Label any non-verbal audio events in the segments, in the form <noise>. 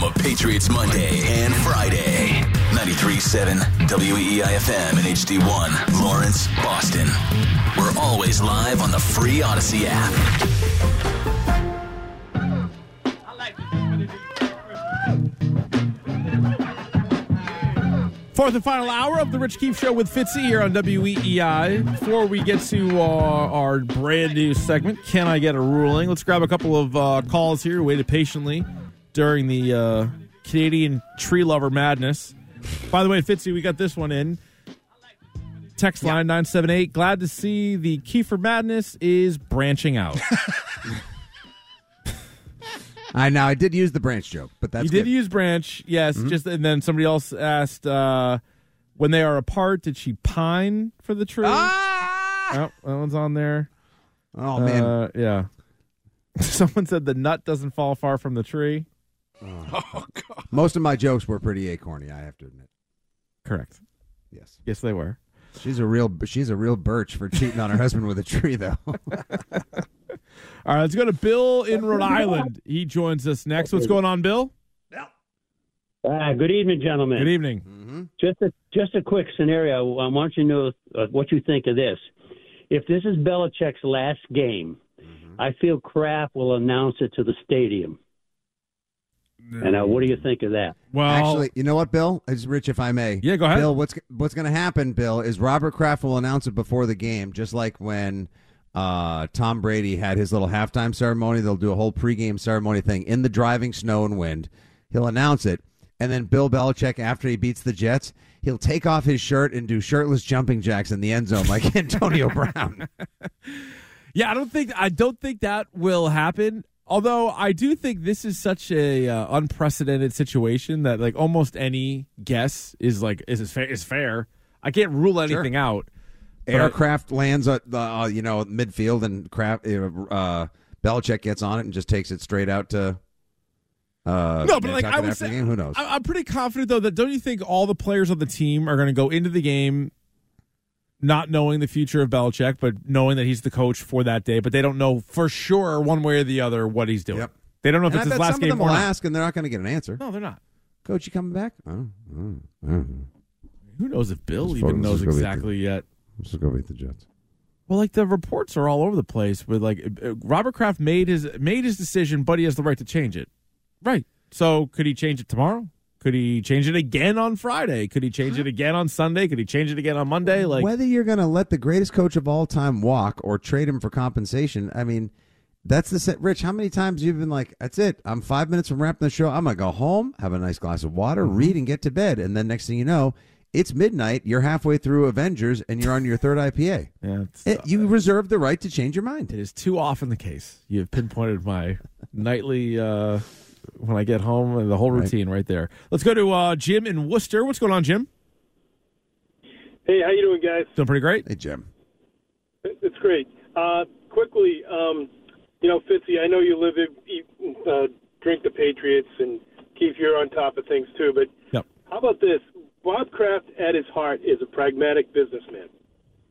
home of Patriots Monday and Friday. 93.7 WEEIFM and HD1, Lawrence, Boston. We're always live on the free Odyssey app. Fourth and final hour of the Rich Keefe Show with Fitzy here on WEEI. Before we get to uh, our brand new segment, Can I Get a Ruling? Let's grab a couple of uh, calls here. Waited patiently during the uh, Canadian tree lover madness. By the way, Fitzy, we got this one in. Text line 978. Glad to see the Kiefer madness is branching out. <laughs> I know I did use the branch joke, but that's you did good. use branch, yes. Mm-hmm. Just and then somebody else asked uh, when they are apart. Did she pine for the tree? Ah! Oh, that one's on there. Oh man, Uh, yeah. <laughs> Someone said the nut doesn't fall far from the tree. <laughs> most of my jokes were pretty acorny. I have to admit. Correct. Yes, Yes, they were. she's a real she's a real birch for cheating on her husband with a tree, though. <laughs> All right, let's go to Bill in Rhode <laughs> Island. He joins us next. What's going on, Bill? Uh, good evening, gentlemen. Good evening. Mm-hmm. Just a just a quick scenario. I want you to know uh, what you think of this. If this is Belichick's last game, Mm-hmm. I feel Kraft will announce it to the stadium. And uh, what do you think of that? Well, Actually, you know what, Bill? Is Rich, if I may. Yeah, go ahead. Bill, what's what's going to happen, Bill, is Robert Kraft will announce it before the game, just like when uh, Tom Brady had his little halftime ceremony. They'll do a whole pregame ceremony thing in the driving snow and wind. He'll announce it, and then Bill Belichick, after he beats the Jets, he'll take off his shirt and do shirtless jumping jacks in the end zone like <laughs> Antonio Brown. <laughs> yeah, I don't think I don't think that will happen. Although I do think this is such a uh, unprecedented situation that like almost any guess is like is is fair. Is fair. I can't rule anything out. But I- Aircraft lands at the uh, you know midfield, and craft uh, Belichick gets on it and just takes it straight out to. Uh, No, but like I would say, game. who knows? I, I'm pretty confident though that don't you think all the players on the team are going to go into the game not knowing the future of Belichick, but knowing that he's the coach for that day, but they don't know for sure one way or the other what he's doing. Yep. They don't know if and I it's his bet last some game of them or will not. ask, and they're not going to get an answer. No, they're not. Coach, you coming back? Who knows if Bill Let's even focus. knows Let's go beat exactly yet? Let's just go beat the Jets. Well, like the reports are all over the place. With like uh, Robert Kraft made his made his decision, but he has the right to change it. Right. So could he change it tomorrow? Could he change it again on Friday? Could he change it again on Sunday? Could he change it again on Monday? Like Whether you're going to let the greatest coach of all time walk or trade him for compensation, I mean, that's the set. Rich, how many times you've been like, "That's it. I'm five minutes from wrapping the show. I'm gonna go home, have a nice glass of water, Mm-hmm. read, and get to bed." And then next thing you know, it's midnight. You're halfway through Avengers, and you're on your third IPA. <laughs> yeah, it's, It, you reserve the right to change your mind. it is too often the case. You have pinpointed my nightly uh, when I get home and the whole Right. routine right there. Let's go to uh, Jim in Worcester. What's going on, Jim? Hey, how you doing, guys? Doing pretty great. Hey, Jim. It's great. Uh, quickly, um, you know, Fitzy, I know you live, it, eat, uh, drink the Patriots, and Keefe, you're on top of things too. But Yep. how about this? Bob Kraft, at his heart, is a pragmatic businessman.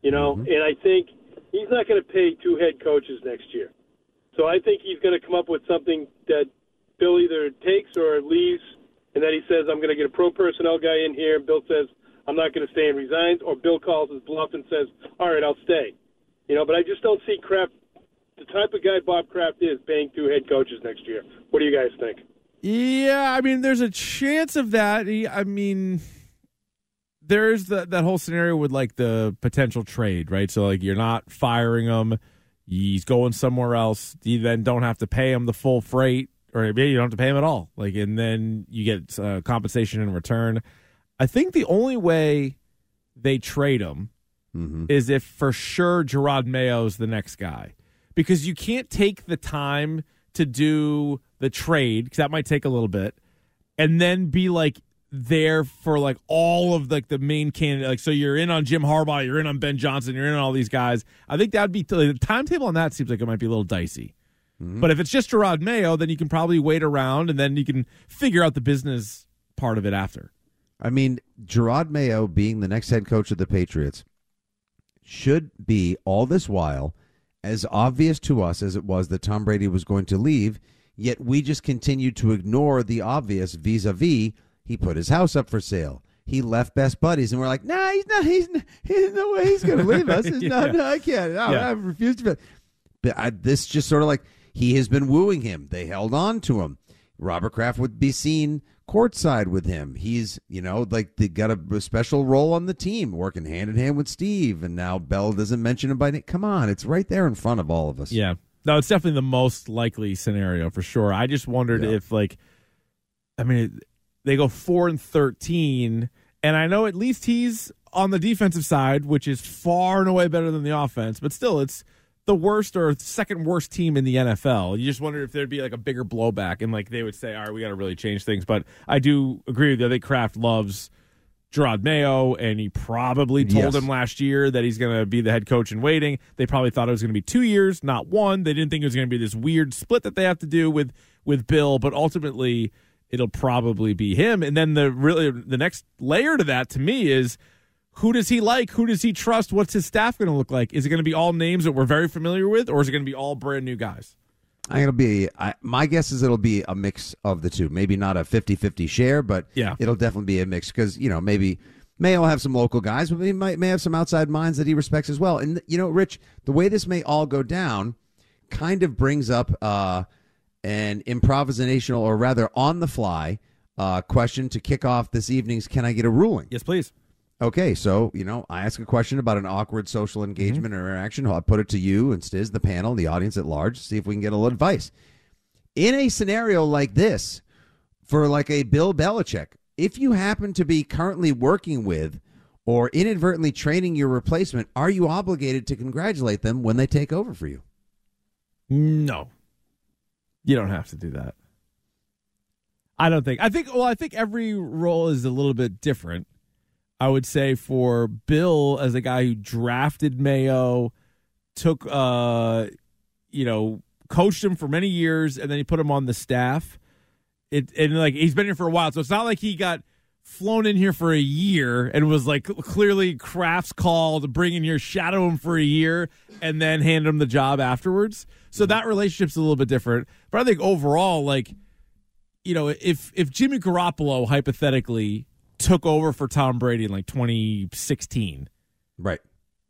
You know, and I think he's not going to pay two head coaches next year. So I think he's going to come up with something that Bill either takes or leaves, and then he says, "I'm going to get a pro personnel guy in here." And Bill says, "I'm not going to stay," and resigns, or Bill calls his bluff and says, "All right, I'll stay." You know, but I just don't see Kraft, the type of guy Bob Kraft is, paying two head coaches next year. What do you guys think? Yeah, I mean, there's a chance of that. I mean, there's that that whole scenario with like the potential trade, right? So like you're not firing him, he's going somewhere else. You then don't have to pay him the full freight, or maybe you don't have to pay him at all. Like, and then you get uh, compensation in return. I think the only way they trade him Mm-hmm. is if for sure Jerod Mayo's the next guy. Because you can't take the time to do the trade, because that might take a little bit, and then be like there for like all of like the main candidate. Like, so you're in on Jim Harbaugh, you're in on Ben Johnson, you're in on all these guys. I think that'd be the timetable on that seems like it might be a little dicey. Mm-hmm. But if it's just Jerod Mayo, then you can probably wait around and then you can figure out the business part of it after. I mean, Jerod Mayo being the next head coach of the Patriots should be all this while as obvious to us as it was that Tom Brady was going to leave. Yet we just continue to ignore the obvious vis-a-vis. He put his house up for sale. He left Best Buddies, and we're like, nah, he's not. He's, <laughs> he's no way he's going to leave us. <laughs> Yeah. not, no, I can't. No, Yeah. I refuse to. But I, this just sort of like he has been wooing him. They held on to him. Robert Kraft would be seen courtside with him. He's, you know, like they got a, a special role on the team, working hand in hand with Steve. And now Bell doesn't mention him by name. Come on, it's right there in front of all of us. Yeah. No, it's definitely the most likely scenario for sure. I just wondered Yeah. if like I mean they go 4 and 13 and I know at least he's on the defensive side, which is far and away better than the offense, but still it's the worst or second worst team in the NFL. You just wondered if there'd be like a bigger blowback and like they would say, "All right, we got to really change things." But I do agree with you. I think Kraft loves Jerod Mayo, and he probably told Yes. him last year that he's going to be the head coach in waiting. They probably thought it was going to be two years, not one. They didn't think it was going to be this weird split that they have to do with with Bill, but ultimately it'll probably be him. And then the really the next layer to that to me is who does he like? Who does he trust? What's his staff going to look like? Is it going to be all names that we're very familiar with, or is it going to be all brand new guys? I think it'll be. I, my guess is it'll be a mix of the two. Maybe not a 50-50 share, but Yeah. it'll definitely be a mix because you know maybe May will have some local guys, but he might may have some outside minds that he respects as well. And you know, Rich, the way this may all go down kind of brings up uh, an improvisational, or rather on the fly, uh, question to kick off this evening's. Can I get a ruling? Yes, please. Okay, so you know, I ask a question about an awkward social mm-hmm. engagement or interaction. I'll put it to you and Stiz, the panel, the audience at large, see if we can get a little advice. In a scenario like this, for like a Bill Belichick, if you happen to be currently working with or inadvertently training your replacement, are you obligated to congratulate them when they take over for you? No. You don't have to do that. I don't think. I think well, I think every role is a little bit different. I would say for Bill as a guy who drafted Mayo, took uh you know, coached him for many years and then he put him on the staff. It and like he's been here for a while, so it's not like he got flown in here for a year and was like clearly Kraft's call to bring in here, shadow him for a year, and then hand him the job afterwards. So that relationship's a little bit different. But I think overall, like, you know, if if Jimmy Garoppolo hypothetically took over for Tom Brady in like 2016, Right.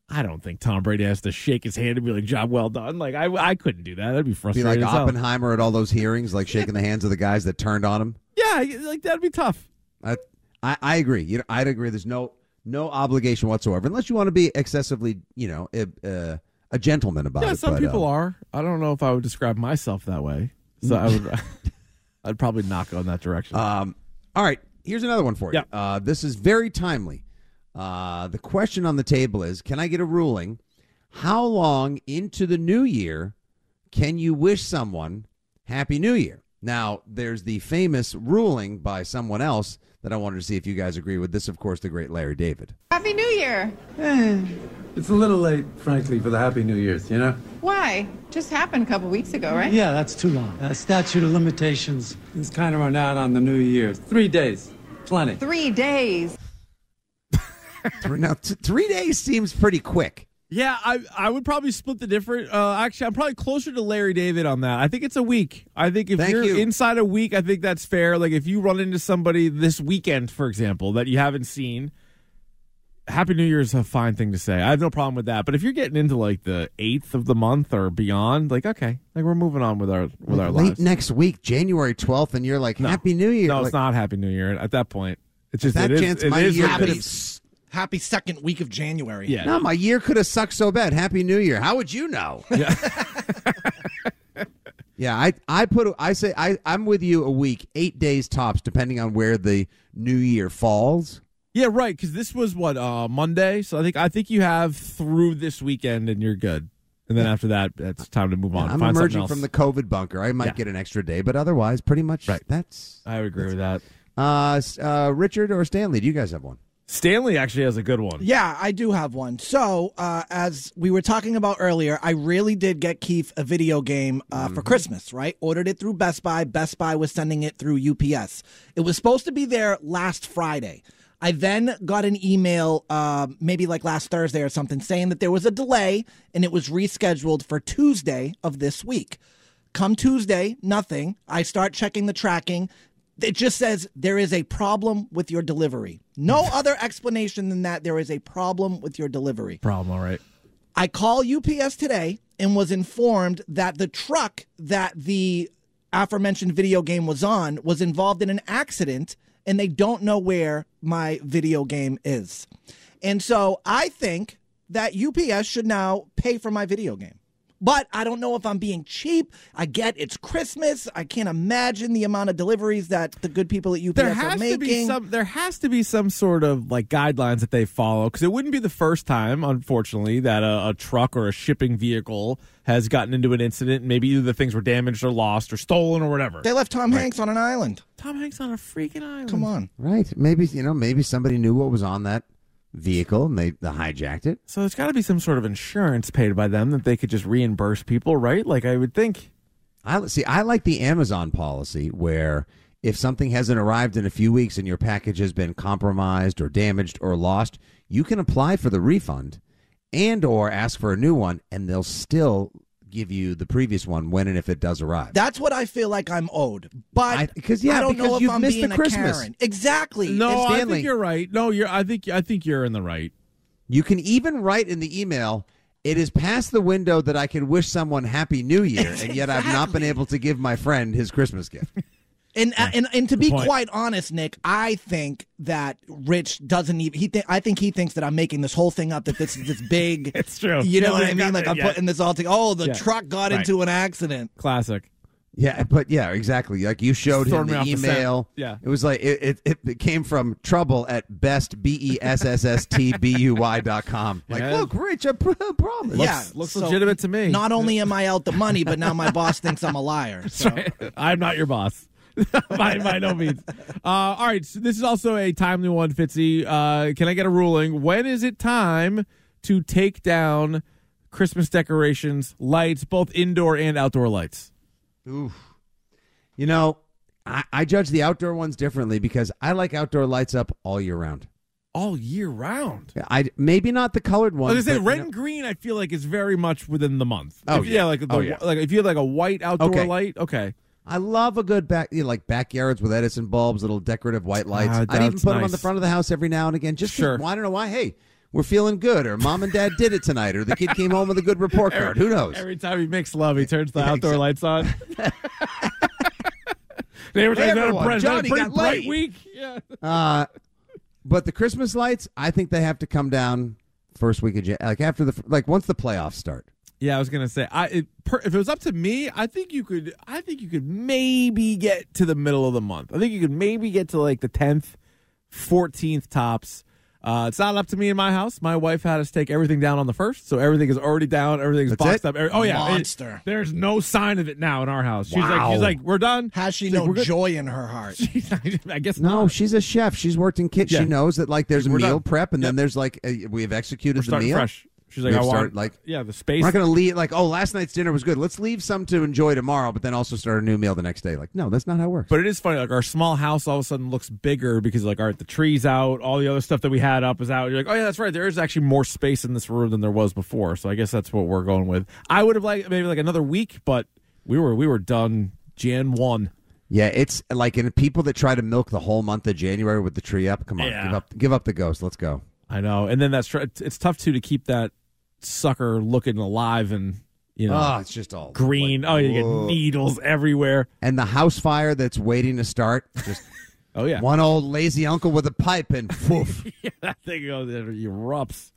I don't think Tom Brady has to shake his hand and be like, "Job well done." Like I, I couldn't do that. That'd be frustrating. Be like. Oppenheimer at all those hearings, like shaking the hands of the guys that turned on him. Yeah, like that'd be tough. I, I, I agree. You know, I'd agree. There's no no obligation whatsoever, unless you want to be excessively, you know, a, uh, a gentleman about it. Yeah, it. some but, people uh, are. I don't know if I would describe myself that way. So I would, <laughs> <laughs> I'd probably not go in that direction. Um, all right, here's another one for you. Yeah. Uh, this is very timely. Uh, the question on the table is: Can I get a ruling? How long into the new year can you wish someone Happy New Year? Now, there's the famous ruling by someone else that I wanted to see if you guys agree with. This, of course, the great Larry David. Happy New Year. Eh, it's a little late, frankly, for the Happy New Year's, you know? Why? Just happened a couple weeks ago, right? Yeah, that's too long. Uh, statute of limitations. It's kind of run out on the New Year's. Three days. Plenty. Three days. <laughs> Three, now, t- three days seems pretty quick. yeah, I I would probably split the different. Uh, actually, I'm probably closer to Larry David on that. I think it's a week. I think if Thank you're you. inside a week, I think that's fair. Like if you run into somebody this weekend, for example, that you haven't seen. Happy New Year is a fine thing to say. I have no problem with that. But if you're getting into like the eighth of the month or beyond, like okay, like we're moving on with our with our Late lives. next week, January 12th, and you're like, Happy New Year. No, Like, it's not Happy New Year at that point. It's just that it is, chance it my is year could happy, have- happy second week of January. Yeah. No, my year could have sucked so bad. Happy New Year. How would you know? <laughs> Yeah. <laughs> Yeah, I I put I say I I'm with you a week, eight days tops, depending on where the New Year falls. Yeah, right. Because this was what uh, Monday, so I think I think you have through this weekend, and you're good. And then after that, it's time to move on. I'm Find emerging from the COVID bunker. I might Yeah. get an extra day, but otherwise, pretty much Right. that's I would agree with that. uh, uh Richard or Stanley. Do you guys have one? Stanley actually has a good one. Yeah, I do have one. So, uh, as we were talking about earlier, I really did get Keith a video game uh, for Christmas, right? Ordered it through Best Buy. Best Buy was sending it through UPS. It was supposed to be there last Friday. I then got an email, uh, maybe like last Thursday or something, saying that there was a delay and it was rescheduled for Tuesday of this week. Come Tuesday, nothing. I start checking the tracking. It just says there is a problem with your delivery. No <laughs> other explanation than that. There is a problem with your delivery. Problem, all right. I call UPS today and was informed that the truck that the aforementioned video game was on was involved in an accident and they don't know where my video game is. And so I think that UPS should now pay for my video game. But I don't know if I'm being cheap. I get it's Christmas. I can't imagine the amount of deliveries that the good people at UPS There are has making. to be some. There has to be some sort of like guidelines that they follow because it wouldn't be the first time, unfortunately, that a, a truck or a shipping vehicle has gotten into an incident. Maybe either the things were damaged or lost or stolen or whatever. they left Tom Hanks on an island. Tom Hanks on a freaking island. Come on. Right. Maybe you know. Maybe somebody knew what was on that vehicle and they, they hijacked it. So there's got to be some sort of insurance paid by them that they could just reimburse people, right? Like I would think. I see. I like the Amazon policy where if something hasn't arrived in a few weeks and your package has been compromised or damaged or lost, you can apply for the refund and or ask for a new one, and they'll still give you the previous one when and if it does arrive. That's what I feel like I'm owed. But 'cause, yeah, I don't because know if you've I'm missed being the Christmas. Karen. Exactly. No, I think you're right. No, you're. I think. I think you're in the right. You can even write in the email. It is past the window that I can wish someone Happy New Year, and yet I've not been able to give my friend his Christmas gift. And, and and to be point. quite honest, Nick, I think that Rich doesn't even. He think I think he thinks that I'm making this whole thing up. That this is this <laughs> big. It's true. You know Yeah, <laughs> what I mean? Like I'm yeah. putting this all together. Oh, the Yeah. truck got Right. into an accident. Classic. Yeah, but yeah, exactly. Like you showed him Throwing the off the email. Yeah. it was like it, it, it came from trouble at best b e s s s t b u y dot com. <laughs> Like, Yeah. look, Rich, I pr- promise. yeah, looks so legitimate to me. Not only am I out the money, but now my boss thinks I'm a liar. So. I'm not your boss. <laughs> by, by no means. Uh, all right. So this is also a timely one, Fitzy. Uh, can I get a ruling? When is it time to take down Christmas decorations, lights, both indoor and outdoor lights? Oof. You know, I, I judge the outdoor ones differently because I like outdoor lights up all year round. All year round. I maybe not the colored I ones. was gonna say but, you red know- and green. I feel like is very much within the month. Oh, If- yeah. like the, Oh, yeah. like if you had like a white outdoor Okay. light. Okay, I love a good back, you know, like backyards with Edison bulbs, little decorative white lights. Ah, I'd even put them on the front of the house every now and again. Just Sure. well, I don't know why. Hey, we're feeling good, or mom and dad did it tonight, or the kid came home with a good report card. Who knows? every time he makes love, he turns the Yeah, <laughs> outdoor lights on. Neighbors Hey, like, "Is a everyone, pre- is that a Johnny pretty got bright laid." week. Yeah. Uh, but the Christmas lights, I think they have to come down first week of Jan- like after the like once the playoffs start. Yeah, I was gonna say, I it, per, if it was up to me, I think you could. I think you could maybe get to the middle of the month. I think you could maybe get to like the tenth, fourteenth tops. Uh, it's not up to me in my house. My wife had us take everything down on the first, so everything is already down. Everything's That's boxed it? up. Every- oh yeah, it- there's no sign of it now in our house. She's like, Wow. she's like, we're done. Has she She's no "We're joy in her heart? <laughs> I guess No, not. she's a chef. She's worked in kitchen. Yeah. She knows that like there's We're meal done. prep, and then there's like a, we've executed We're the meal. fresh. She's like, I want like yeah, the space. We're not going to leave like, oh, last night's dinner was good. Let's leave some to enjoy tomorrow, but then also start a new meal the next day. Like, no, that's not how it works. But it is funny, like our small house all of a sudden looks bigger because like all right, the trees out, all the other stuff that we had up is out. You're like, oh yeah, that's right. There is actually more space in this room than there was before. So I guess that's what we're going with. I would have liked maybe like another week, but we were we were done Jan one. yeah, it's like and people that try to milk the whole month of January with the tree up. Come on, Yeah. give up, give up the ghost. Let's go. I know, and then that's it's tough too to keep that sucker looking alive and you know Oh, it's just all green. like, oh, you get needles everywhere. And the house fire that's waiting to start. Just <laughs> Oh yeah, one old lazy uncle with a pipe and <laughs> poof. yeah, that thing goes it erupts.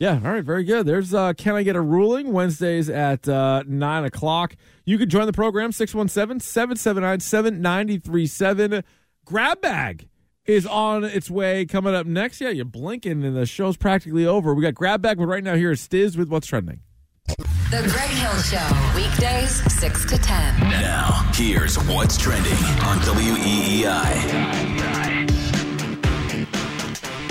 Yeah, all right, very good. There's uh Can I Get a Ruling? Wednesdays at uh, 9 o'clock. You can join the program, 617-779-7937. Grab Bag is on its way coming up next. Yeah, you're blinking and the show's practically over. We got Grab bag, but right now here is Stiz with What's Trending. The Greg Hill Show, weekdays 6 to 10. Now, here's what's trending on WEEI.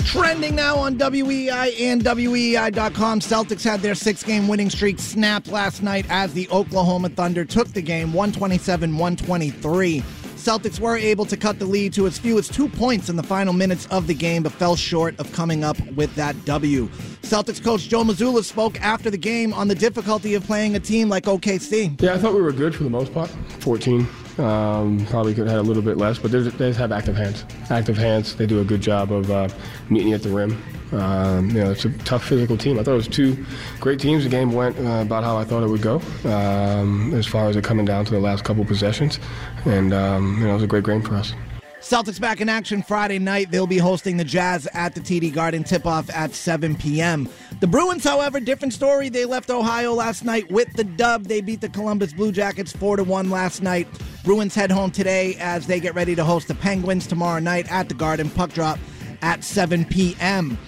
Trending now on WEEI and WEEI.com. Celtics had their six game winning streak snapped last night as the Oklahoma Thunder took the game 127 123. Celtics were able to cut the lead to as few as two points in the final minutes of the game, but fell short of coming up with that W. Celtics coach Joe Mazzulla spoke after the game on the difficulty of playing a team like OKC. Yeah, I thought we were good for the most part. 14. Um, probably could have had a little bit less, but they just have active hands. Active hands. They do a good job of uh, meeting you at the rim. Um, you know, it's a tough physical team. I thought it was two great teams. The game went uh, about how I thought it would go, um, as far as it coming down to the last couple possessions, and um, you know, it was a great game for us. Celtics back in action Friday night. They'll be hosting the Jazz at the TD Garden tip off at 7 p.m. The Bruins, however, different story. They left Ohio last night with the dub. They beat the Columbus Blue Jackets 4 to 1 last night. Bruins head home today as they get ready to host the Penguins tomorrow night at the Garden. Puck drop at 7 p.m.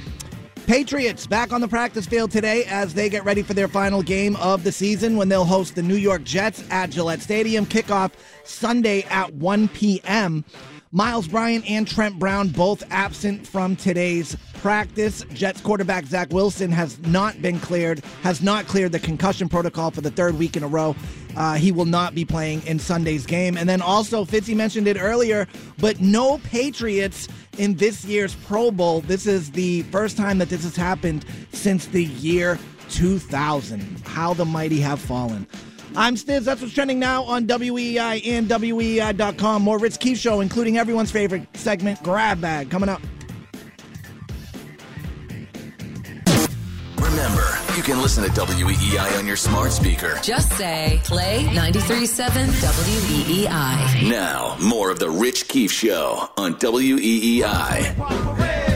Patriots back on the practice field today as they get ready for their final game of the season when they'll host the New York Jets at Gillette Stadium. Kickoff Sunday at 1 p.m. Miles Bryant and Trent Brown both absent from today's practice. Jets quarterback Zach Wilson has not been cleared, has not cleared the concussion protocol for the third week in a row. Uh, he will not be playing in Sunday's game. And then also, Fitzy mentioned it earlier, but no Patriots in this year's Pro Bowl. This is the first time that this has happened since the year 2000. How the mighty have fallen. I'm Stiz. That's what's trending now on WEEI and WEEI.com. More Rich Keefe Show, including everyone's favorite segment, Grab Bag, coming up. Remember, you can listen to WEEI on your smart speaker. Just say play 93.7 WEEI. Now, more of the Rich Keefe Show on WEEI.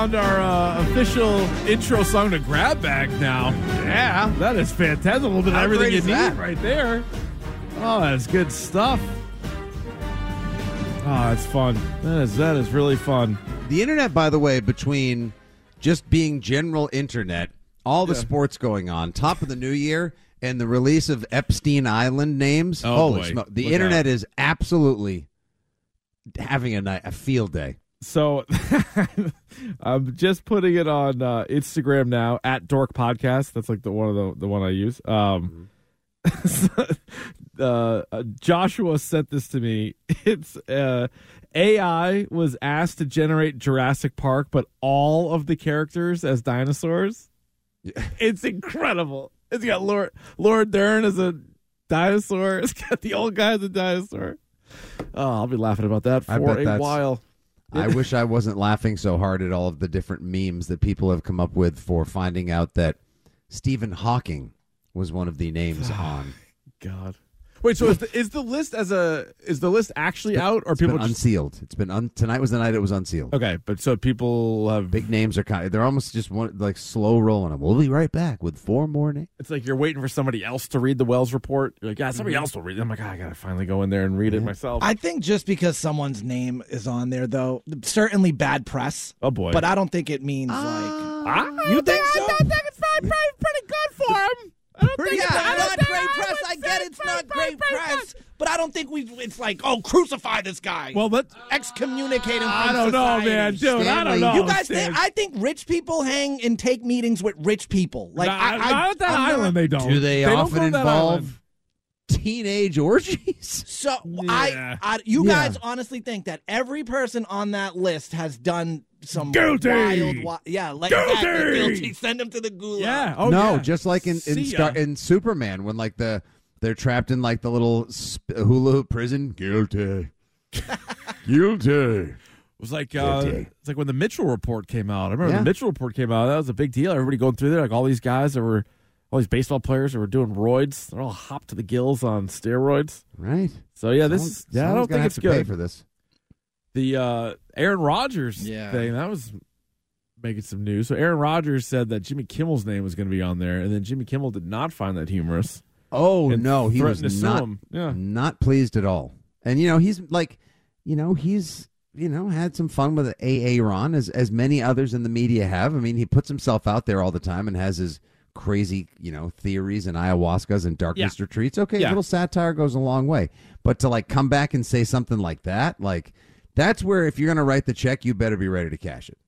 Found our uh, official intro song to Grab Bag now. Yeah, that is fantastic. A little bit of How everything you need right there. Oh, that's good stuff. Oh, that's fun. That is that is really fun. The internet, by the way, between just being general internet, all the Yeah. sports going on, top of the new year, and the release of Epstein Island names. Oh, holy smoke! The Look internet out. is absolutely having a night, a field day. So <laughs> I'm just putting it on uh, Instagram now at Dork Podcast. That's like the one of the the one I use. Um, uh, <laughs> uh, Joshua sent this to me. <laughs> It's uh, AI was asked to generate Jurassic Park, but all of the characters as dinosaurs. It's incredible. It's got Lord Laura Dern as a dinosaur. It's got the old guy as a dinosaur. Oh, I'll be laughing about that for a while. I wish I wasn't laughing so hard at all of the different memes that people have come up with for finding out that Stephen Hawking was one of the names <sighs> on. God. Wait, so is the, is the list as a is the list actually out or It's people been just unsealed. It's been un- tonight was the night it was unsealed. Okay, but so people have Big names are kind. They're almost just one like slow rolling them. We'll be right back with four more names. it's like you're waiting for somebody else to read the Wells report. You're like, yeah, somebody Mm-hmm. else will read it. I'm like, "Ah, I gotta finally go in there and read it myself. I think just because someone's name is on there, though, certainly bad press. oh boy. But I don't think it means like. Ah, You think so? I think it's pretty, pretty, pretty good for him. I don't Yeah, not great press. I get it's not great press, but I don't think we. It's like, oh, crucify this guy. Well, that excommunicate him. I don't know, man, dude. I don't know. You guys think? I think rich people hang and take meetings with rich people. Like, Not- I, I, not at that I'm not- island. They don't. Do they, don't often go to that island. involve teenage orgies? <laughs> So Yeah. I, I, you Yeah. guys honestly think that every person on that list has done some Guilty. wild, wi- yeah, like Guilty. exactly, guilty. Send them to the gulag. Yeah. Oh no, yeah. just like in in, Star, in Superman when like the they're trapped in like the little sp- hula hoop prison. Guilty, <laughs> guilty. It was like uh, it's like when the Mitchell report came out. I remember Yeah. the Mitchell report came out. That was a big deal. Everybody going through there, like all these guys that were all these baseball players who were doing roids. They're all hopped to the gills on steroids. Right. So yeah, Someone- this yeah, I don't think have it's to pay good. for this. The uh, Aaron Rodgers Yeah. thing that was making some news. So Aaron Rodgers said that Jimmy Kimmel's name was going to be on there, and then Jimmy Kimmel did not find that humorous. Oh no, he was to sue not him. Yeah. not pleased at all. And you know he's like you know, he's you know had some fun with AA Ron as as many others in the media have. I mean, he puts himself out there all the time and has his crazy, you know, theories and ayahuascas and darkness Yeah. retreats. Okay, a Yeah. little satire goes a long way. But to like come back and say something like that, like that's where if you're going to write the check, you better be ready to cash it.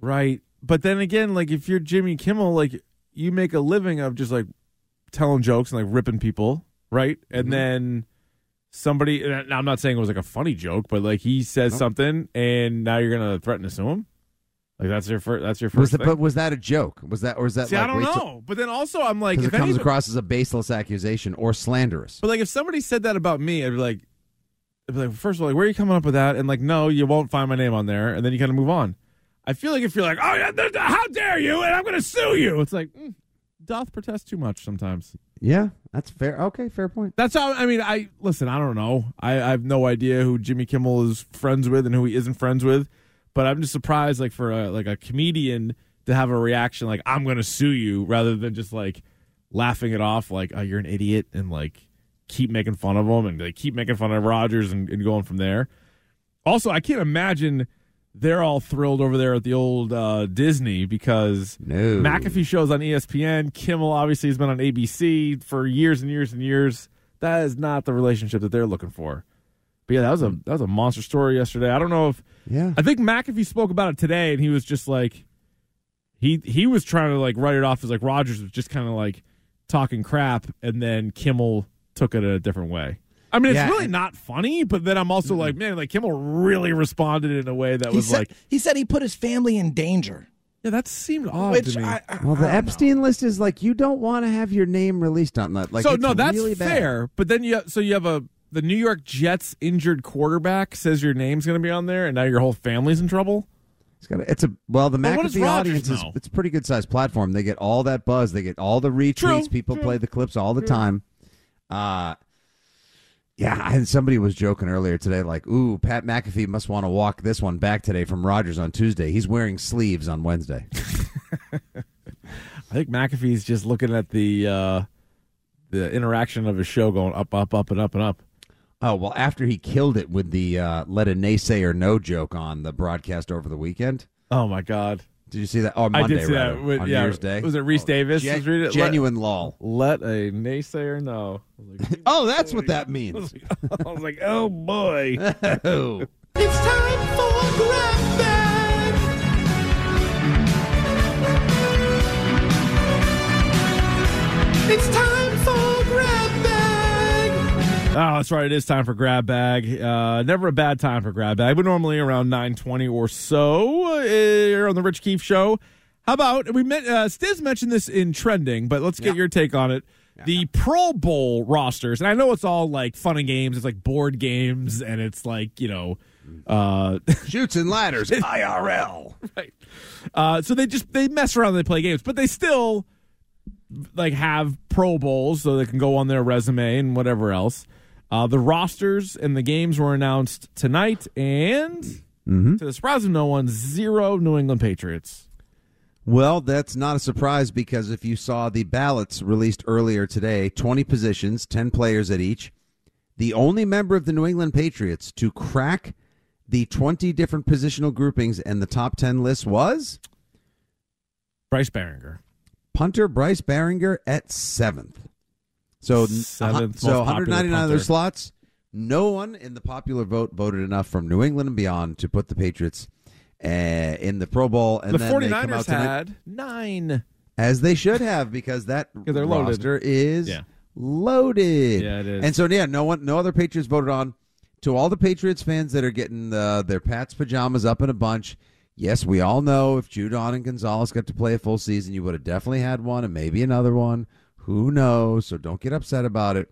Right. But then again, like if you're Jimmy Kimmel, like you make a living of just like telling jokes and like ripping people, right? And Mm-hmm. then somebody I'm not saying it was like a funny joke, but like he says something and now you're gonna threaten to sue him? Like that's your first that's your first that, thing? but was that a joke? Was that or is that See, like I don't wait till- know. But then also I'm like if it comes anybody- across as a baseless accusation or slanderous. But like if somebody said that about me, I'd be like I'd be like, first of all, like, where are you coming up with that? And like, no, you won't find my name on there, and then you kind of move on. I feel like if you're like, oh yeah, how dare you, and I'm going to sue you, it's like mm, doth protest too much sometimes. Yeah, that's fair. Okay, fair point. That's how I mean. I listen. I don't know. I, I have no idea who Jimmy Kimmel is friends with and who he isn't friends with. But I'm just surprised, like for a, like a comedian to have a reaction like I'm going to sue you, rather than just like laughing it off, like oh you're an idiot, and like keep making fun of him and they keep making fun of Rodgers and, and going from there. Also, I can't imagine they're all thrilled over there at the old uh, Disney because No. McAfee shows on ESPN. Kimmel obviously has been on ABC for years and years and years. That is not the relationship that they're looking for. But yeah, that was a hmm. that was a monster story yesterday. I don't know if Yeah. I think McAfee spoke about it today, and he was just like he he was trying to like write it off as like Rodgers was just kind of like talking crap, and then Kimmel took it a different way. I mean, it's Yeah, really not funny, but then I'm also like, man, like Kimmel really responded in a way that He was said, like, he said he put his family in danger. yeah, that seemed odd Which to me. I, I, Well, the I don't know. Epstein list is like you don't want to have your name released on that. Like, so it's no, that's really bad. fair. But then you so you have a the New York Jets injured quarterback says your name's going to be on there, and now your whole family's in trouble. It's got a, it's a well, the But what McAfee Rodgers audience is it's a pretty good sized platform. They get all that buzz. They get all the retweets. True, People true, play the clips all the time. Uh yeah, I had somebody was joking earlier today, like, "Ooh, Pat McAfee must want to walk this one back today from Rodgers on Tuesday. He's wearing sleeves on Wednesday." <laughs> I think McAfee's just looking at the uh, the interaction of his show going up, up, up, and up and up. Oh well, after he killed it with the uh, "let a naysayer know" joke on the broadcast over the weekend. Oh my god! Did you see that? Oh, Monday, I did see rather, that. With, on yeah, New Year's Day. Was it Rece Davis? Gen- was reading it? genuine lol. Let, let a naysayer know. Like, <laughs> Oh, that's what that means. <laughs> I was like, oh boy. <laughs> oh. It's time for grab bag. It's time for grab bag. Oh, that's right. It is time for grab bag. Uh, never a bad time for grab bag, but normally around nine twenty or so uh, here on the Rich Keefe Show. How about we met? Uh, Stiz mentioned this in trending, but let's get your take on it. The Pro Bowl rosters, and I know it's all like fun and games. It's like board games, and it's like you know, uh, <laughs> Chutes and ladders, IRL. <laughs> right? Uh, so they just they mess around, and they play games, but they still like have Pro Bowls so they can go on their resume and whatever else. Uh, the rosters and the games were announced tonight, and Mm-hmm. to the surprise of no one, zero New England Patriots. Well, that's not a surprise because if you saw the ballots released earlier today, 20 positions, 10 players at each, the only member of the New England Patriots to crack the 20 different positional groupings and the top 10 list was Bryce Baringer. punter Bryce Baringer at seventh. So, Seventh so 199 of their slots. No one in the popular vote voted enough from New England and beyond to put the Patriots uh, in the Pro Bowl. And the then they come 49ers out tonight, had nine. as they should have, because that <laughs> they're loaded. roster is Yeah. loaded. Yeah, it is. And so, yeah, no one, no other Patriots voted on. To all the Patriots fans that are getting uh, their Pats pajamas up in a bunch, yes, we all know if Judon and Gonzalez got to play a full season, you would have definitely had one and maybe another one. Who knows? So don't get upset about it.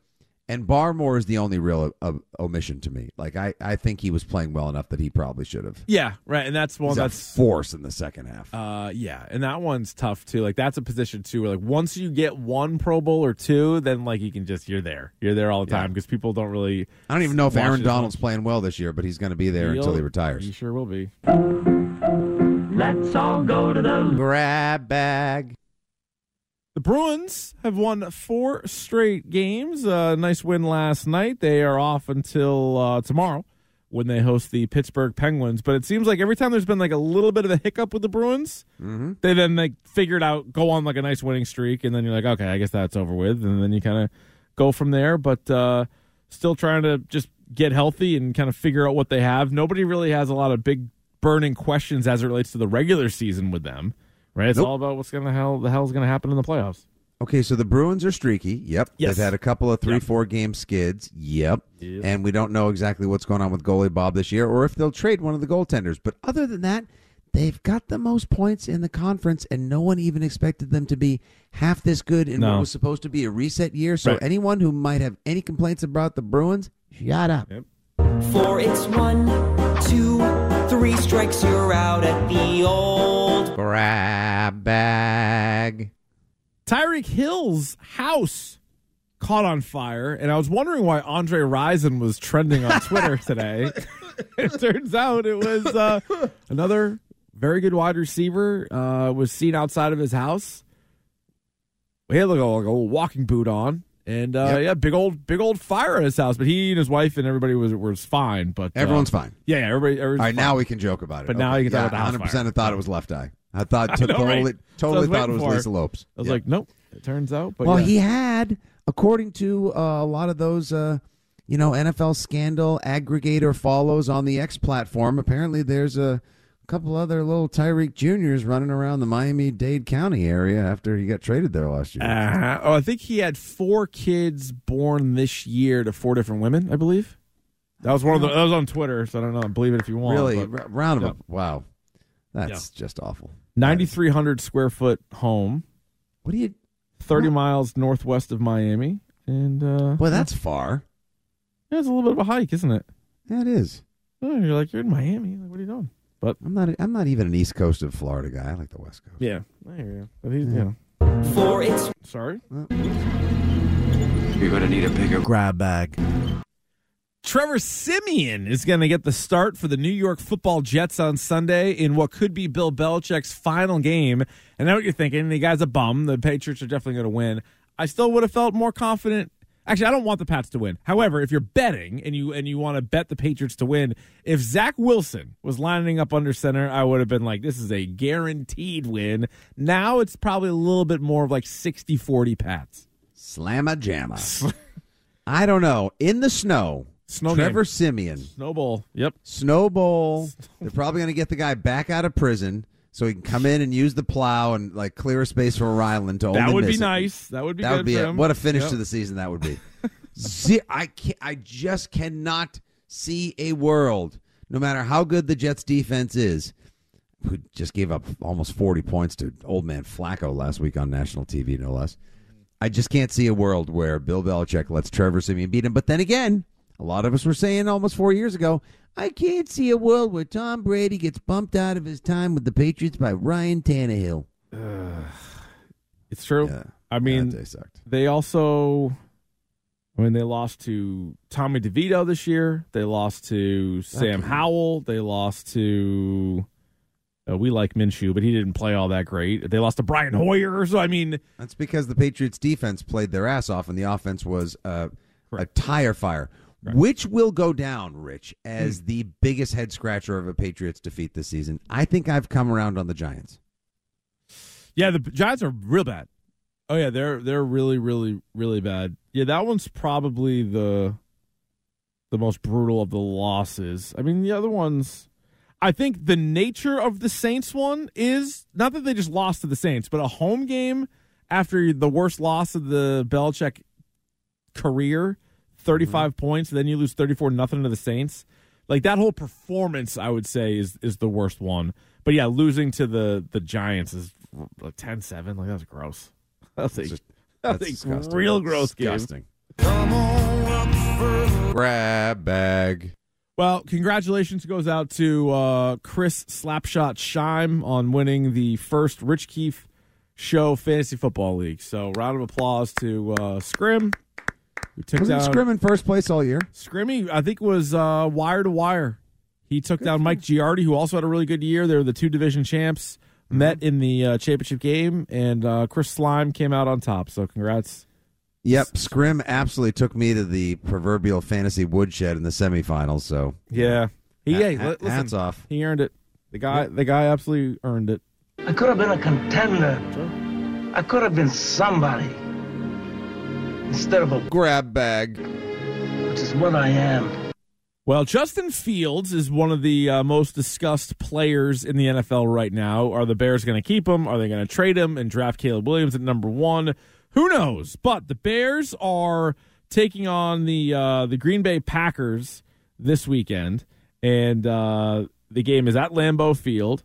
And Barmore is the only real uh, omission to me. Like I, I think he was playing well enough that he probably should have. Yeah, right. And that's one He's a that's force in the second half. Uh, yeah, and that one's tough too. Like that's a position too where like once you get one Pro Bowl or two, then like you can just you're there. You're there all the Yeah. time because people don't really. I don't even know if Aaron Donald's much. playing well this year, but he's going to be there until he retires. He sure will be. Let's all go to the Grab bag. The Bruins have won four straight games. Uh, nice win last night. They are off until uh, tomorrow when they host the Pittsburgh Penguins. But it seems like every time there's been like a little bit of a hiccup with the Bruins, Mm-hmm. they then like figured out go on like a nice winning streak, and then you're like, okay, I guess that's over with, and then you kind of go from there. But uh, still trying to just get healthy and kind of figure out what they have. Nobody really has a lot of big burning questions as it relates to the regular season with them, right? It's Nope. all about what's gonna hell the hell's gonna happen in the playoffs. Okay, so the Bruins are streaky. Yep. Yes. They've had a couple of three, Yep. four game skids. Yep. Yep. And we don't know exactly what's going on with goalie Bob this year or if they'll trade one of the goaltenders. But other than that, they've got the most points in the conference, and no one even expected them to be half this good in No. what was supposed to be a reset year. So Right. anyone who might have any complaints about the Bruins, shut up. Yep. For it's one, two, three strikes, you're out at the old. Grab bag. Tyreek Hill's house caught on fire, and I was wondering why Andre Rison was trending on Twitter <laughs> today. <laughs> it turns out it was uh, another very good wide receiver uh, was seen outside of his house. He had like a, like a walking boot on, and uh, Yep. yeah, big old big old fire at his house. But he and his wife and everybody was was fine. But uh, Everyone's fine. Yeah, yeah, everybody. All right, now we can joke about it. But now you can talk about 100% fire. I thought it was left eye. I thought <laughs> I know, totally, right? totally So I thought it was for Lisa Lopes. I was Yeah. like, nope. It turns out, but well, yeah. he had, according to uh, a lot of those, uh, you know, NFL scandal aggregator follows on the X platform. Apparently, there's a couple other little Tyreek Juniors running around the Miami Dade County area after he got traded there last year. Uh, oh, I think he had four kids born this year to four different women. I believe that was one of the. That was on Twitter, so I don't know. Believe it if you want. really, but- round of yeah. wow, that's just awful. 9,300 square foot home. What do you? 30 miles northwest of Miami, and uh, Well, that's far. yeah, it's a little bit of a hike, isn't it? Yeah, it is. Oh, you're like you're in Miami. Like, what are you doing? But I'm not. I'm not even an East Coast of Florida guy. I like the West Coast. yeah, I hear you. But he's, you know, For it's sorry. You're gonna need a bigger Grab bag. Trevor Siemian is going to get the start for the New York Football Jets on Sunday in what could be Bill Belichick's final game. And I know what you're thinking. The guy's a bum. The Patriots are definitely going to win. I still would have felt more confident. Actually, I don't want the Pats to win. However, if you're betting and you and you want to bet the Patriots to win, if Zach Wilson was lining up under center, I would have been like, this is a guaranteed win. Now it's probably a little bit more of like 60-40 Pats. Slamma jamma. <laughs> I don't know. In the snow, Snow Trevor game. Siemian, Snowball. Yep. Snowball. They're probably going to get the guy back out of prison so he can come in and use the plow and like clear a space for Ryland to That would be it. nice. That would be that good would be it. him. What a finish Yep. to the season that would be. <laughs> Ze- I can I just cannot see a world, no matter how good the Jets defense is, who just gave up almost forty points to old man Flacco last week on national TV, no less. I just can't see a world where Bill Belichick lets Trevor Siemian beat him. But then again, a lot of us were saying almost four years ago, I can't see a world where Tom Brady gets bumped out of his time with the Patriots by Ryan Tannehill. It's true. Yeah. I mean, they sucked. they also, I mean, they lost to Tommy DeVito this year. They lost to Sam Howell. They lost to. Uh, we like Minshew, but he didn't play all that great. They lost to Brian Hoyer. So I mean, That's because the Patriots defense played their ass off and the offense was uh, a tire fire. Which will go down, Rich, Hmm. as the biggest head scratcher of a Patriots defeat this season. I think I've come around on the Giants. yeah, the Giants are real bad. Oh yeah, they're they're really really really bad. Yeah, that one's probably the the most brutal of the losses. I mean, the other ones. I think the nature of the Saints one is not that they just lost to the Saints, but a home game after the worst loss of the Belichick career, 35 points, then you lose 34 nothing to the Saints. Like that whole performance, I would say, is is the worst one. But yeah, losing to the the Giants is like 10-7. Like that's gross. <laughs> That's a, just- that's that's a disgusting. real gross Disgusting. game. Grab bag. Well, congratulations goes out to uh, Chris Slapshot Scheim on winning the first Rich Keefe Show Fantasy Football League. So, round of applause to uh, Scrim, who took Wasn't down Scrim in first place all year? Scrimmy. I think was uh, wire to wire. He took down Mike Giardi, who also had a really good year. They were the two division champs. Met in the uh, championship game, and uh, Chris Slime came out on top. So, congrats Yep, Scrim absolutely took me to the proverbial fantasy woodshed in the semifinals. So Yeah. He, Ha- hey, ha- listen, hats off. He earned it. The guy, the guy absolutely earned it. I could have been a contender. I could have been somebody. Instead of a grab bag. Which is what I am. Well, Justin Fields is one of the uh, most discussed players in the NFL right now. Are the Bears going to keep him? Are they going to trade him and draft Caleb Williams at number one? Who knows? But the Bears are taking on the uh, the Green Bay Packers this weekend, and uh, the game is at Lambeau Field.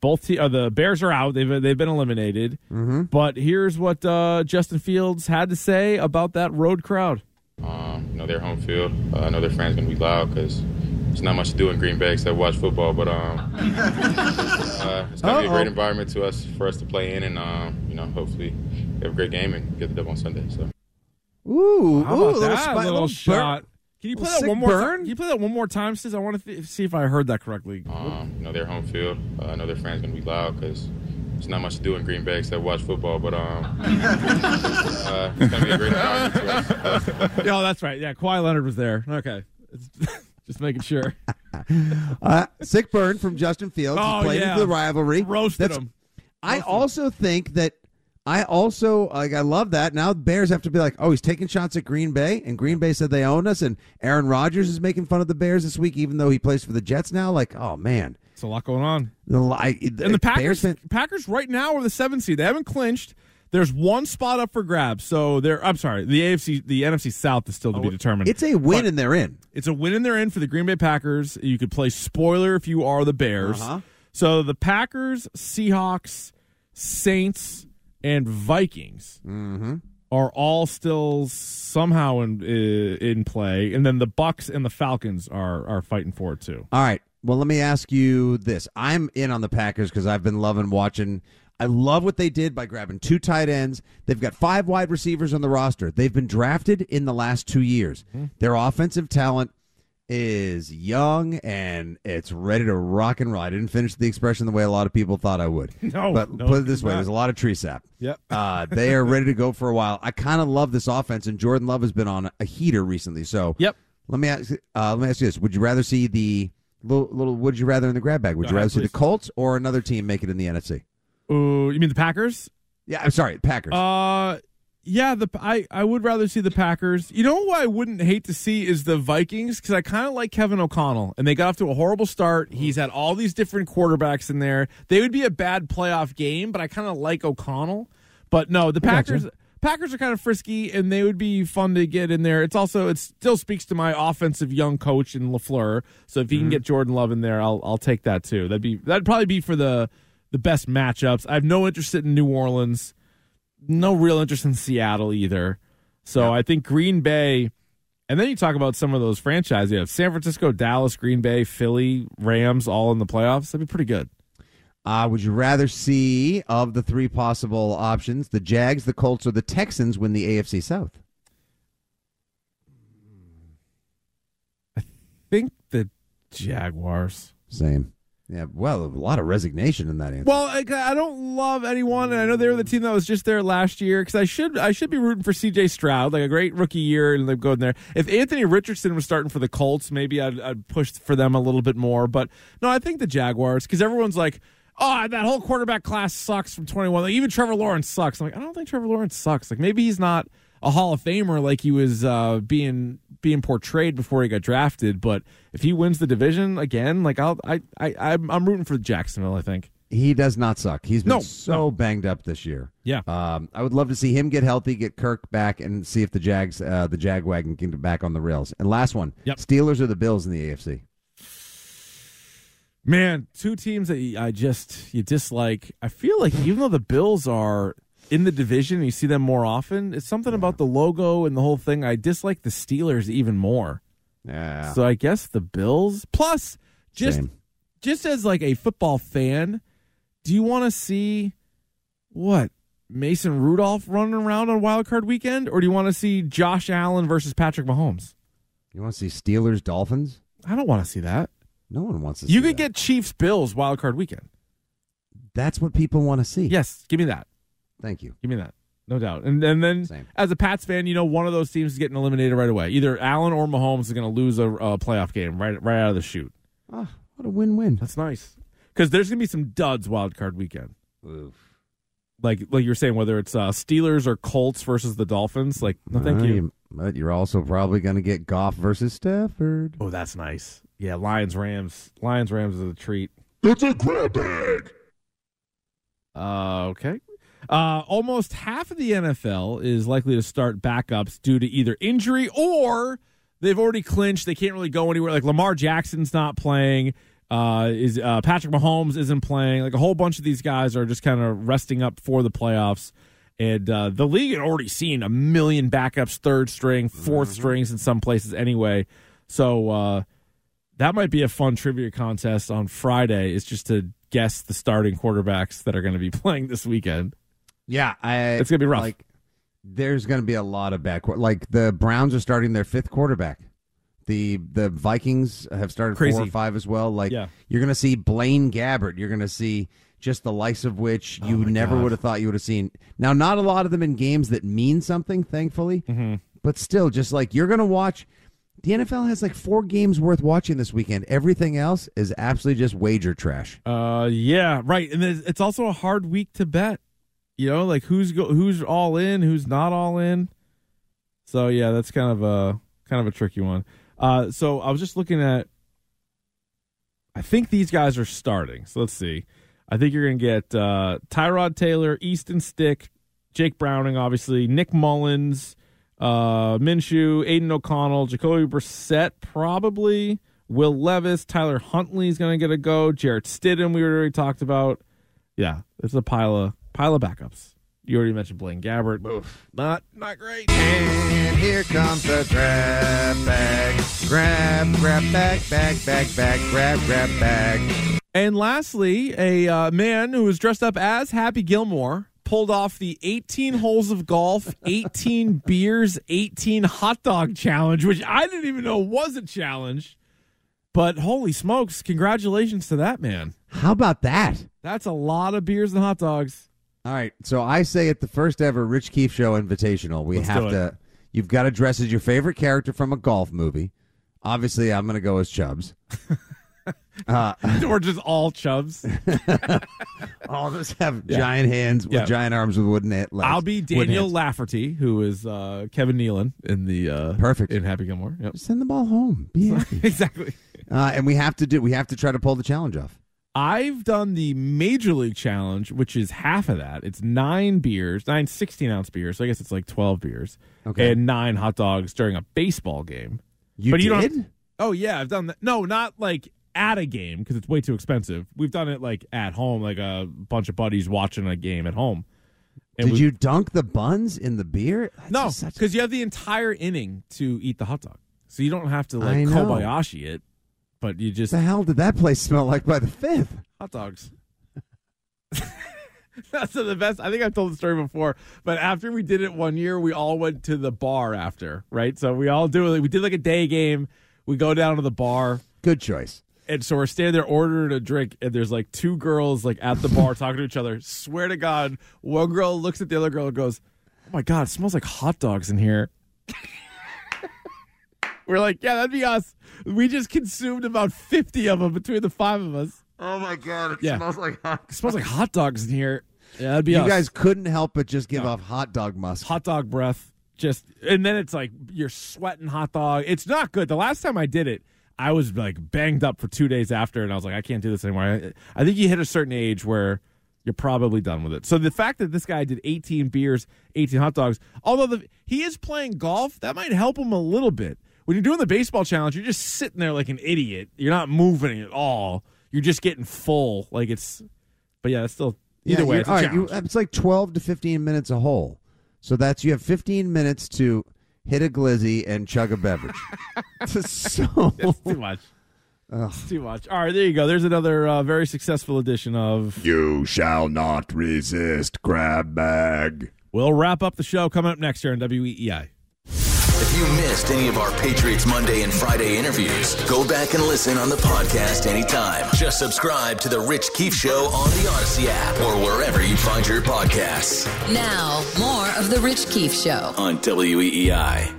Both te- uh, the Bears are out; they've they've been eliminated. Mm-hmm. But here's what uh, Justin Fields had to say about that road crowd. Um, you know, their home field. Uh, I know their fans going to be loud because there's not much to do in Green Bay except watch football. But um, <laughs> uh, it's going to be a great environment to us for us to play in, and um, you know, hopefully have a great game and get the dub on Sunday. So. Ooh, How ooh, a little, that spi- little, little shot? burn. Can you play Little that one more? burn? Time? Can you play that one more time, Sis? I want to th- see if I heard that correctly. Um, you know, their home field. Uh, I know their fans going to be loud because there's not much to do in Green Bay except watch football. But um, <laughs> uh, it's going to be a great environment to <laughs> yeah, that's right. Yeah, Kawhi Leonard was there. Okay, It's- <laughs> just making sure. Uh, sick burn from Justin Fields. Oh, He's played yeah. into the rivalry. Roasted him. I also think that I also like I love that. Now the Bears have to be like, oh, he's taking shots at Green Bay, and Green Bay said they own us, and Aaron Rodgers is making fun of the Bears this week, even though he plays for the Jets now. Like, oh man, It's a lot going on. the li- And the Packers, Packers right now are the seventh seed. They haven't clinched. There's one spot up for grabs. So they're. I'm sorry. The AFC, the NFC South is still to be determined. it's a win But and they're in. It's a win and they're in for the Green Bay Packers. You could play spoiler if you are the Bears. Uh-huh. So the Packers, Seahawks, Saints, and Vikings Mm-hmm. are all still somehow in uh, in play, and then the Bucks and the Falcons are are fighting for it too. All right. Well, let me ask you this. I'm in on the Packers because I've been loving watching. I love what they did by grabbing two tight ends. They've got five wide receivers on the roster. They've been drafted in the last two years. Their offensive talent is young and it's ready to rock and roll. I didn't finish the expression the way a lot of people thought I would. <laughs> No, but no, put it this way: not. there's a lot of tree sap. Yep. <laughs> Uh, they are ready to go for a while. I kind of love this offense, and Jordan Love has been on a heater recently. So, Yep. Let me ask. Uh, let me ask you this: Would you rather see the little, little Would you rather in the grab bag? Would you rather see the. Colts or another team make it in the NFC? Ooh, you mean the Packers? Yeah, I'm sorry, Packers. Uh, yeah, the I I would rather see the Packers. You know who I wouldn't hate to see is the Vikings because I kind of like Kevin O'Connell, and they got off to a horrible start. He's had all these different quarterbacks in there. They would be a bad playoff game, but I kind of like O'Connell. But no, the I gotcha. Packers. Packers are kind of frisky, and they would be fun to get in there. It's also it still speaks to my offensive young coach in LaFleur. So if he can mm-hmm. get Jordan Love in there, I'll I'll take that too. That'd be that'd probably be for the the best matchups. I have no interest in New Orleans no real interest in Seattle either. So I think Green Bay, and then you talk about some of those franchises. You have San Francisco, Dallas, Green Bay, Philly, Rams, all in the playoffs. That'd be pretty good. Uh, would you rather see of the three possible options the Jags, the Colts, or the Texans win the AFC South? I think the Jaguars. Same. Yeah. Well, a lot of resignation in that answer. Well, I, I don't love anyone, and I know they were the team that was just there last year because I should I should be rooting for C.J. Stroud, like a great rookie year, and they're going there. If Anthony Richardson was starting for the Colts, maybe I'd, I'd push for them a little bit more. But no, I think the Jaguars because everyone's like, oh, that whole quarterback class sucks from twenty one. Like, even Trevor Lawrence sucks. I'm like, I don't think Trevor Lawrence sucks. Like maybe he's not a Hall of Famer like he was uh, being being portrayed before he got drafted. But if he wins the division again, like I'll I I I'm, I'm rooting for Jacksonville. I think. He does not suck. He's been No, so no. banged up this year. Yeah. Um, I would love to see him get healthy, get Kirk back, and see if the Jags, uh, the Jagwagon, can get back on the rails. And last one, Yep. Steelers or the Bills in the AFC. Man, two teams that I just you dislike. I feel like even though the Bills are in the division, you see them more often. It's something about the logo and the whole thing. I dislike the Steelers even more. Yeah. So I guess the Bills. Plus, just Same. just as like a football fan, do you want to see what Mason Rudolph running around on Wild Card Weekend, or do you want to see Josh Allen versus Patrick Mahomes? You want to see Steelers Dolphins? I don't want to see that. No one wants to. You see could that. get Chiefs Bills Wild Card Weekend. That's what people want to see. Yes, give me that. Thank you. Give me that. no doubt. And and then as a Pats fan, you know one of those teams is getting eliminated right away. Either Allen or Mahomes is going to lose a, a playoff game right right out of the chute. Oh, what a win-win. That's nice because there's going to be some duds wild card weekend. Oof. Like like you're saying, whether it's uh, Steelers or Colts versus the Dolphins. Like no, thank you. But you're also probably going to get Goff versus Stafford. Oh, that's nice. Yeah, Lions Rams. Lions Rams is a treat. It's a grab bag. Uh, okay. Uh, almost half of the NFL is likely to start backups due to either injury or they've already clinched. They can't really go anywhere. Like Lamar Jackson's not playing. Uh, is uh, Patrick Mahomes isn't playing? Like a whole bunch of these guys are just kind of resting up for the playoffs. And uh, the league had already seen a million backups, third string, 4th strings in some places anyway. So uh, that might be a fun trivia contest on Friday. Is just to guess the starting quarterbacks that are going to be <laughs> playing this weekend. Yeah, I, It's gonna be rough. Like, there's going to be a lot of back. Like the Browns are starting their fifth quarterback. The the Vikings have started four or five as well. Like Yeah. you're going to see Blaine Gabbert. You're going to see just the likes of which Oh you never would have thought you would have seen. Now, not a lot of them in games that mean something, thankfully, Mm-hmm. but still, just like you're going to watch. The NFL has like four games worth watching this weekend. Everything else is absolutely just wager trash. Uh, yeah, right. And it's also a hard week to bet. You know, like who's go, who's all in, who's not all in. So yeah, that's kind of a kind of a tricky one. Uh, so I was just looking at. I think these guys are starting. So let's see. I think you're going to get uh, Tyrod Taylor, Easton Stick, Jake Browning, obviously, Nick Mullens, uh, Minshew, Aidan O'Connell, Jacoby Brissett, probably. Will Levis, Tyler Huntley is going to get a go. Jarrett Stidham, we already talked about. Yeah, it's a pile of pile of backups. You already mentioned Blaine Gabbert. Not not great. And here comes the grab bag. Grab, grab bag, bag, bag, bag, grab, grab bag. And lastly, a uh, man who was dressed up as Happy Gilmore pulled off the 18 holes of golf, 18 <laughs> beers, 18 hot dog challenge, which I didn't even know was a challenge. But holy smokes, congratulations to that man. How about that? That's a lot of beers and hot dogs. All right, so I say at the first ever Rich Keefe Show Invitational, we Let's have to. You've got to dress as your favorite character from a golf movie. Obviously, I'm going to go as Chubbs. uh, <laughs> or just all chubs. <laughs> all of us have Yeah. giant hands with Yeah. giant arms with wooden legs. I'll be Daniel. Lafferty, who is uh, Kevin Nealon in the uh, Perfect in Happy Gilmore. Yep. Send the ball home. Be <laughs> happy. exactly. Uh, and we have to do. We have to try to pull the challenge off. I've done the Major League Challenge, which is half of that. It's nine beers, nine 16 ounce beers. So I guess it's like 12 beers. Okay. And nine hot dogs during a baseball game. You but did? you don't. Oh, yeah. I've done that. No, not like at a game because it's way too expensive. We've done it like at home, like a bunch of buddies watching a game at home. And Did we- you dunk the buns in the beer? That's No, because you have the entire inning to eat the hot dog. So you don't have to like. Kobayashi it, but you just. the hell did that place smell like by the fifth? hot dogs. <laughs> That's the best. I think I've told the story before, but after we did it one year, we all went to the bar after, right? So we all do it. We did like a day game. We go down to the bar, Good choice. and so we're standing there ordering a drink, and there's like two girls like at the bar talking to each other. Swear to God, one girl looks at the other girl and goes, "Oh my God, it smells like hot dogs in here." <laughs> we're like, "Yeah, that'd be us." We just consumed about fifty of them between the five of us. Oh my god! It Yeah. smells like hot. It smells like hot dogs in here. Yeah, that'd be You us. guys couldn't help but just give No. off hot dog musk. hot dog breath. Just and then it's like you're sweating hot dog. It's not good. The last time I did it, I was like banged up for two days after, and I was like, I can't do this anymore. I, I think you hit a certain age where you're probably done with it. So the fact that this guy did 18 beers, 18 hot dogs, although the, he is playing golf, that might help him a little bit. When you're doing the baseball challenge, you're just sitting there like an idiot. You're not moving at all. You're just getting full. Like it's, but yeah, it's still either Yeah, way. It's a all right, you- it's like twelve to fifteen minutes a hole. So that's you have fifteen minutes to hit a glizzy and chug a beverage. <laughs> <laughs> so It's too much. It's too much. All right, there you go. There's another uh, very successful edition of. You shall not resist grab bag. We'll wrap up the show coming up next here on E WEEI. If you missed any of our Patriots Monday and Friday interviews, go back and listen on the podcast anytime. Just subscribe to The Rich Keefe Show on the Audacy app or wherever you find your podcasts Now, more of The Rich Keefe Show. on WEEI.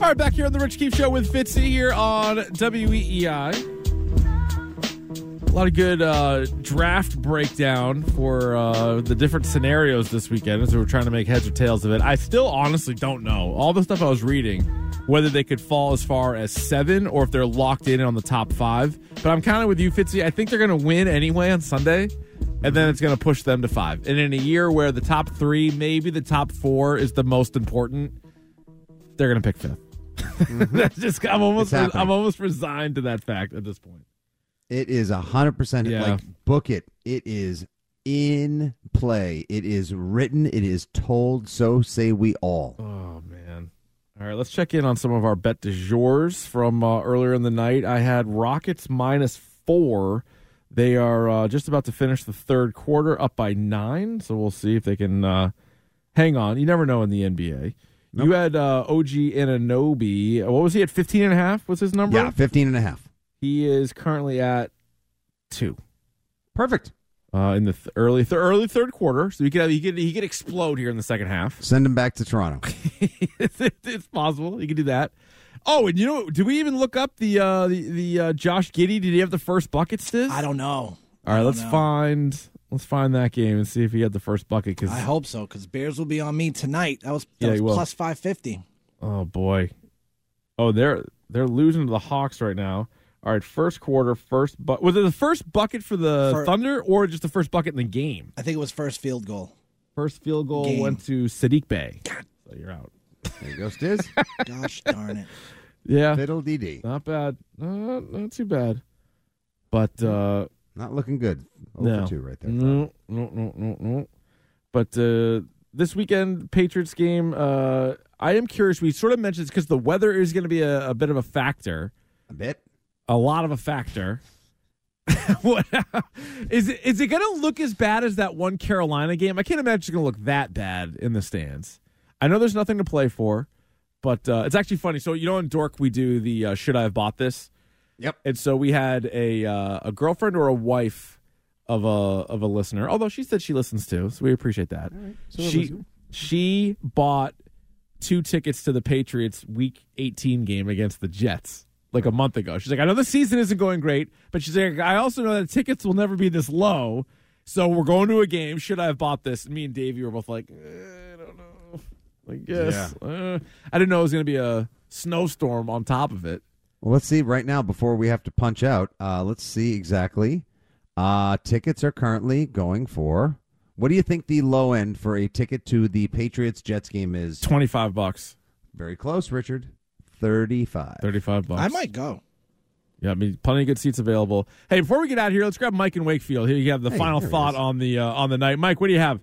All right, back here on the Rich Keefe Show with Fitzy here on WEEI. A lot of good uh, draft breakdown for uh, the different scenarios this weekend as we were trying to make heads or tails of it. I still honestly don't know. All the stuff I was reading, whether they could fall as far as seven or if they're locked in on the top five. But I'm kind of with you, Fitzy. I think they're going to win anyway on Sunday, and then it's going to push them to five. And in a year where the top three, maybe the top four is the most important, they're going to pick 5th <laughs> That's just I'm almost I'm almost resigned to that fact at this point. It is a hundred percent Yeah. like book it. It is in play. It is written. It is told. So say we all. Oh man. All right, let's check in on some of our bet de jours from uh, earlier in the night. I had Rockets minus four. They are uh, just about to finish the third quarter, up by nine. So we'll see if they can uh, hang on. You never know in the NBA. You had uh, OG Anunoby. What was he at? 15 and a half was his number? Yeah, 15 and a half. He is currently at two. Perfect. Uh, in the th- early th- early third quarter, so he could he could he could explode here in the second half. Send him back to Toronto. <laughs> it's, it's possible. You could do that. Oh, and you know, did we even look up the uh, the the uh, Josh Giddey? Did he have the first bucket? Stiz? I don't know. All right, let's know. find let's find that game and see if he had the first bucket. Because I hope so because Bears will be on me tonight. That was that Yeah, was plus five fifty. oh boy, oh they're they're losing to the Hawks right now. All right, first quarter, first but was it the first bucket for the For- Thunder or just the first bucket in the game? I think it was first field goal. First field goal Game. went to Sadiq Bey. So you're out. There you go, Stiz. <laughs> Gosh darn it! Yeah, Fiddle dee dee. not bad. Uh, not too bad. But uh, Not looking good. Oh no, two right there. No, no, no, no, no. But uh, this weekend, Patriots game. Uh, I am curious. We sort of mentioned because the weather is going to be a, a bit of a factor, A bit. A lot of a factor. <laughs> what is it? Is it going to look as bad as that one Carolina game? I can't imagine it's going to look that bad in the stands. I know there's nothing to play for, but uh, it's actually funny. So you know, in Dork, we do the uh, "Should I have bought this?" Yep. And so we had a uh, a girlfriend or a wife of a of a listener, although she said she listens too, so we appreciate that. So she she bought two tickets to the Patriots Week 18 game against the Jets like a month ago. She's like, I know the season isn't going great, but she's like, I also know that tickets will never be this low. So we're going to a game. Should I have bought this? And me and Davey were both like, eh, I don't know. Like, yes. Uh, I didn't know it was going to be a snowstorm on top of it. Well, let's see right now before we have to punch out. Uh, let's see exactly. Uh, tickets are currently going for. What do you think the low end for a ticket to the Patriots Jets game is? 25 bucks. Very close, Richard. 35. 35 bucks. I might go. Yeah, I mean, plenty of good seats available. Hey, before we get out of here, let's grab Mike in Wakefield. Here you have the Hey, final thought on the uh, on the night. Mike, what do you have?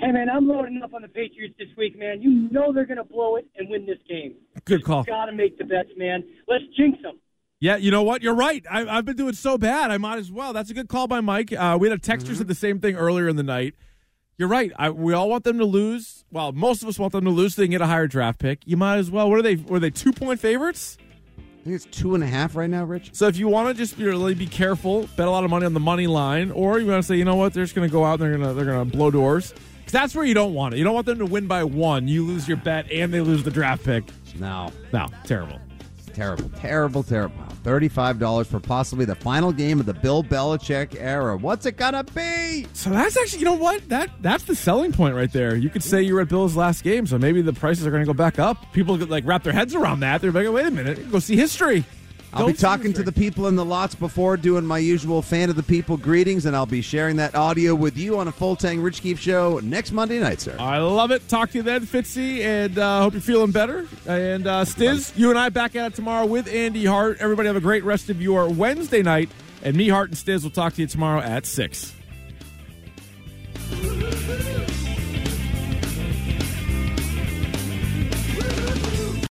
Hey man, I'm loading up on the Patriots this week, man. You know they're going to blow it and win this game. Good call. Got to make the bets, man. Let's jinx them. Yeah, you know what? You're right. I, I've been doing so bad. I might as well. That's a good call by Mike. Uh, we had a texter Mm-hmm. said the same thing earlier in the night. You're right. I, we all want them to lose. Well, most of us want them to lose so they can get a higher draft pick. You might as well. What are they? Were they two point favorites? I think it's two and a half right now, Rich. So if you want to just be, really be careful, bet a lot of money on the money line, or you want to say, you know what, they're just going to go out and they're going to they're going to blow doors. Because that's where you don't want it. You don't want them to win by one. You lose your bet and they lose the draft pick. No. No, terrible. Terrible, terrible, terrible. Thirty-five dollars for possibly the final game of the Bill Belichick era. What's it gonna be? So that's actually, you know what? That that's the selling point right there. You could say you were at Bill's last game, so maybe the prices are to go back up. People could like wrap their heads around that. They're like, wait a minute, go see history. I'll be talking to the people in the lots before doing my usual fan of the people greetings, and I'll be sharing that audio with you on a full tang Rich Keefe show next Monday night, sir. I love it. Talk to you then, Fitzy, and uh, hope you're feeling better. And uh, Stiz, you and I back at it tomorrow with Andy Hart. Everybody have a great rest of your Wednesday night. And me, Hart, and Stiz will talk to you tomorrow at 6.